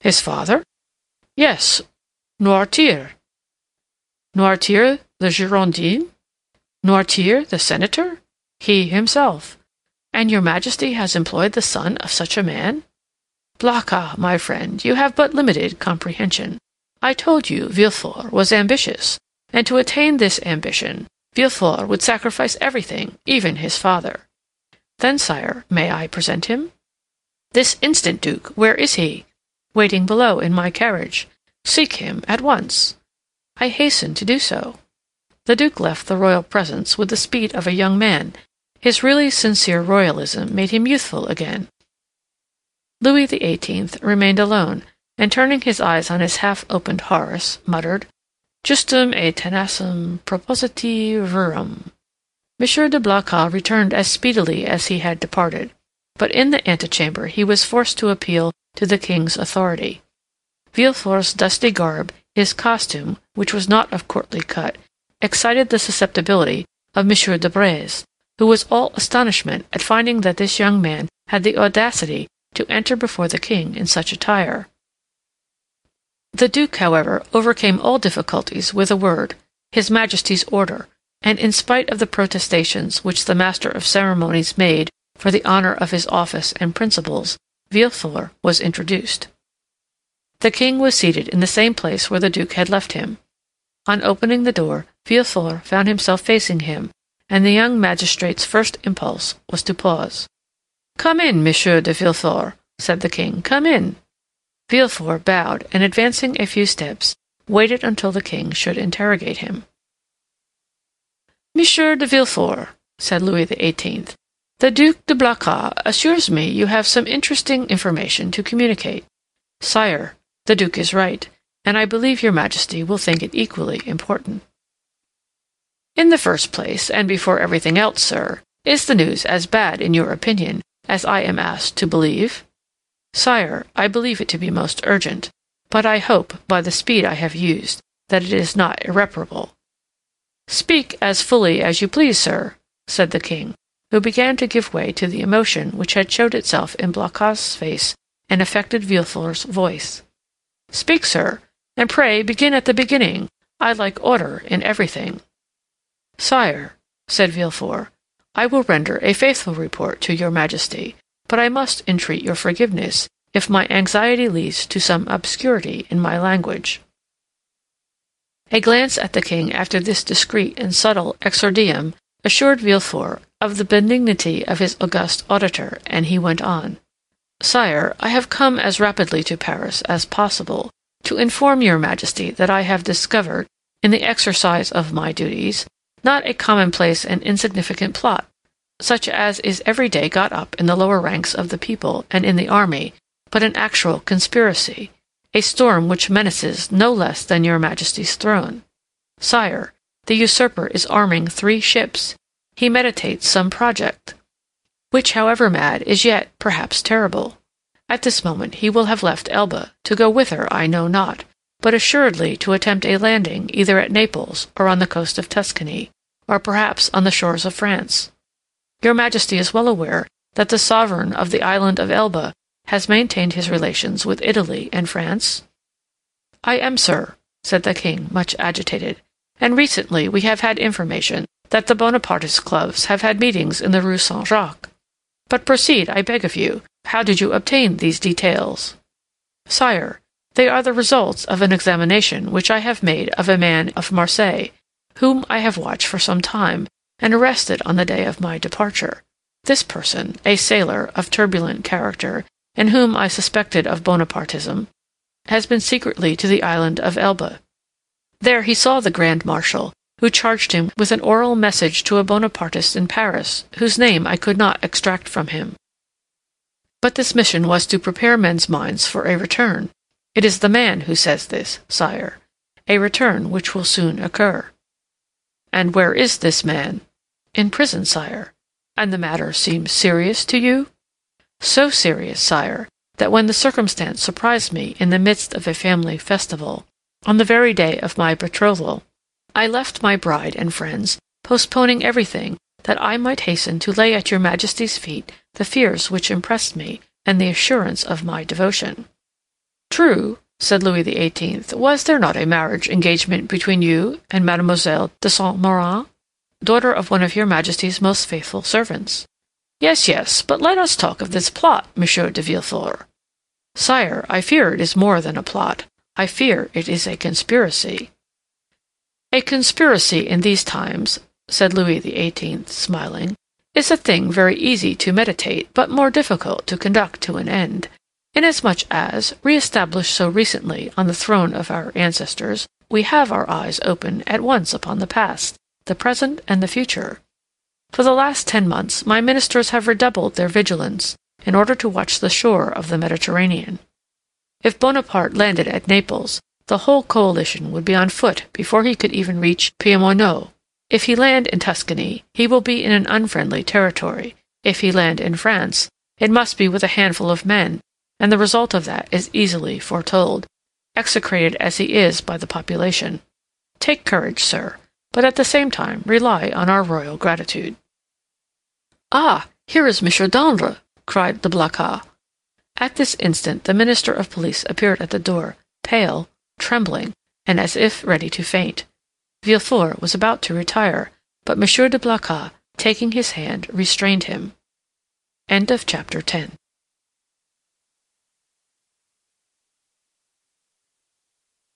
"His father?" "Yes, Noirtier." "Noirtier the Girondin? Noirtier the senator?" "He himself." "And your Majesty has employed the son of such a man?" "Blacas, ah, my friend, you have but limited comprehension. I told you Villefort was ambitious, and to attain this ambition Villefort would sacrifice everything, even his father." "Then, sire, may I present him?" "This instant, Duke. Where is he?" "Waiting below in my carriage." "Seek him at once." "I hasten to do so." The Duke left the royal presence with the speed of a young man; his really sincere royalism made him youthful again. Louis XVIII. remained alone, and turning his eyes on his half opened Horace, muttered, "Justum et tenacem propositi virum." M. de Blacas returned as speedily as he had departed, but in the antechamber he was forced to appeal to the king's authority. Villefort's dusty garb, his costume, which was not of courtly cut, excited the susceptibility of M. de Breze, who was all astonishment at finding that this young man had the audacity to enter before the king in such attire. The Duke, however, overcame all difficulties with a word, his Majesty's order, and in spite of the protestations which the master of ceremonies made for the honor of his office and principles, Villefort was introduced. The king was seated in the same place where the Duke had left him. On opening the door, Villefort found himself facing him, and the young magistrate's first impulse was to pause. "Come in, Monsieur de Villefort," said the king. "Come in." Villefort bowed, and advancing a few steps, waited until the king should interrogate him. "Monsieur de Villefort," said Louis XVIII., "the Duc de Blacas assures me you have some interesting information to communicate. Sire, the Duke is right, and I believe your Majesty will think it equally important." "In the first place, and before everything else, sir, is the news as bad, in your opinion, as I am asked to believe?" "Sire, I believe it to be most urgent, but I hope, by the speed I have used, that it is not irreparable." "Speak as fully as you please, sir," said the king, who began to give way to the emotion which had showed itself in Blacas's face and affected Villefort's voice. "Speak, sir, and pray begin at the beginning. I like order in everything." "Sire," said Villefort. I will render a faithful report to your Majesty, but I must entreat your forgiveness if my anxiety leads to some obscurity in my language." A glance at the king after this discreet and subtle exordium assured Villefort of the benignity of his august auditor, and he went on: "Sire, I have come as rapidly to Paris as possible to inform your Majesty that I have discovered, in the exercise of my duties not a commonplace and insignificant plot, such as is every day got up in the lower ranks of the people and in the army, but an actual conspiracy, a storm which menaces no less than your Majesty's throne. Sire, the usurper is arming three ships; he meditates some project, which, however mad, is yet, perhaps, terrible. At this moment he will have left Elba, to go whither I know not but assuredly to attempt a landing either at Naples or on the coast of Tuscany, or perhaps on the shores of France. Your Majesty is well aware that the sovereign of the island of Elba has maintained his relations with Italy and France?" "I am, sir," said the king, much agitated, "and recently we have had information that the Bonapartist clubs have had meetings in the Rue Saint Jacques. But proceed, I beg of you. How did you obtain these details?" "Sire. They are the results of an examination which I have made of a man of Marseilles, whom I have watched for some time, and arrested on the day of my departure. This person, a sailor of turbulent character, and whom I suspected of Bonapartism, has been secretly to the island of Elba. There he saw the Grand Marshal, who charged him with an oral message to a Bonapartist in Paris, whose name I could not extract from him. But this mission was to prepare men's minds for a return. It is the man who says this, sire, a return which will soon occur." "And where is this man?" "In prison, sire." "And the matter seems serious to you?" "So serious, sire, that when the circumstance surprised me in the midst of a family festival, on the very day of my betrothal, I left my bride and friends, postponing everything, that I might hasten to lay at your Majesty's feet the fears which impressed me and the assurance of my devotion. "True," said Louis XVIII. "Was there not a marriage engagement between you and Mademoiselle de Saint Méran, daughter of one of your Majesty's most faithful servants?" "Yes, yes; but let us talk of this plot, Monsieur de Villefort." "Sire, I fear it is more than a plot. I fear it is a conspiracy." "A conspiracy in these times," said Louis XVIII., smiling, "is a thing very easy to meditate, but more difficult to conduct to an end, inasmuch as, re established so recently on the throne of our ancestors, we have our eyes open at once upon the past, the present, and the future. For the last ten months my ministers have redoubled their vigilance in order to watch the shore of the Mediterranean. If Bonaparte landed at Naples, the whole coalition would be on foot before he could even reach Piombino. If he land in Tuscany, he will be in an unfriendly territory; if he land in France, it must be with a handful of men, and the result of that is easily foretold, execrated as he is by the population. Take courage, sir, but at the same time rely on our royal gratitude." "Ah! here is Monsieur d'Andre!" cried the Blacas. At this instant the Minister of Police appeared at the door, pale, trembling, and as if ready to faint. Villefort was about to retire, but Monsieur de Blacas, taking his hand, restrained him. CHAPTER XI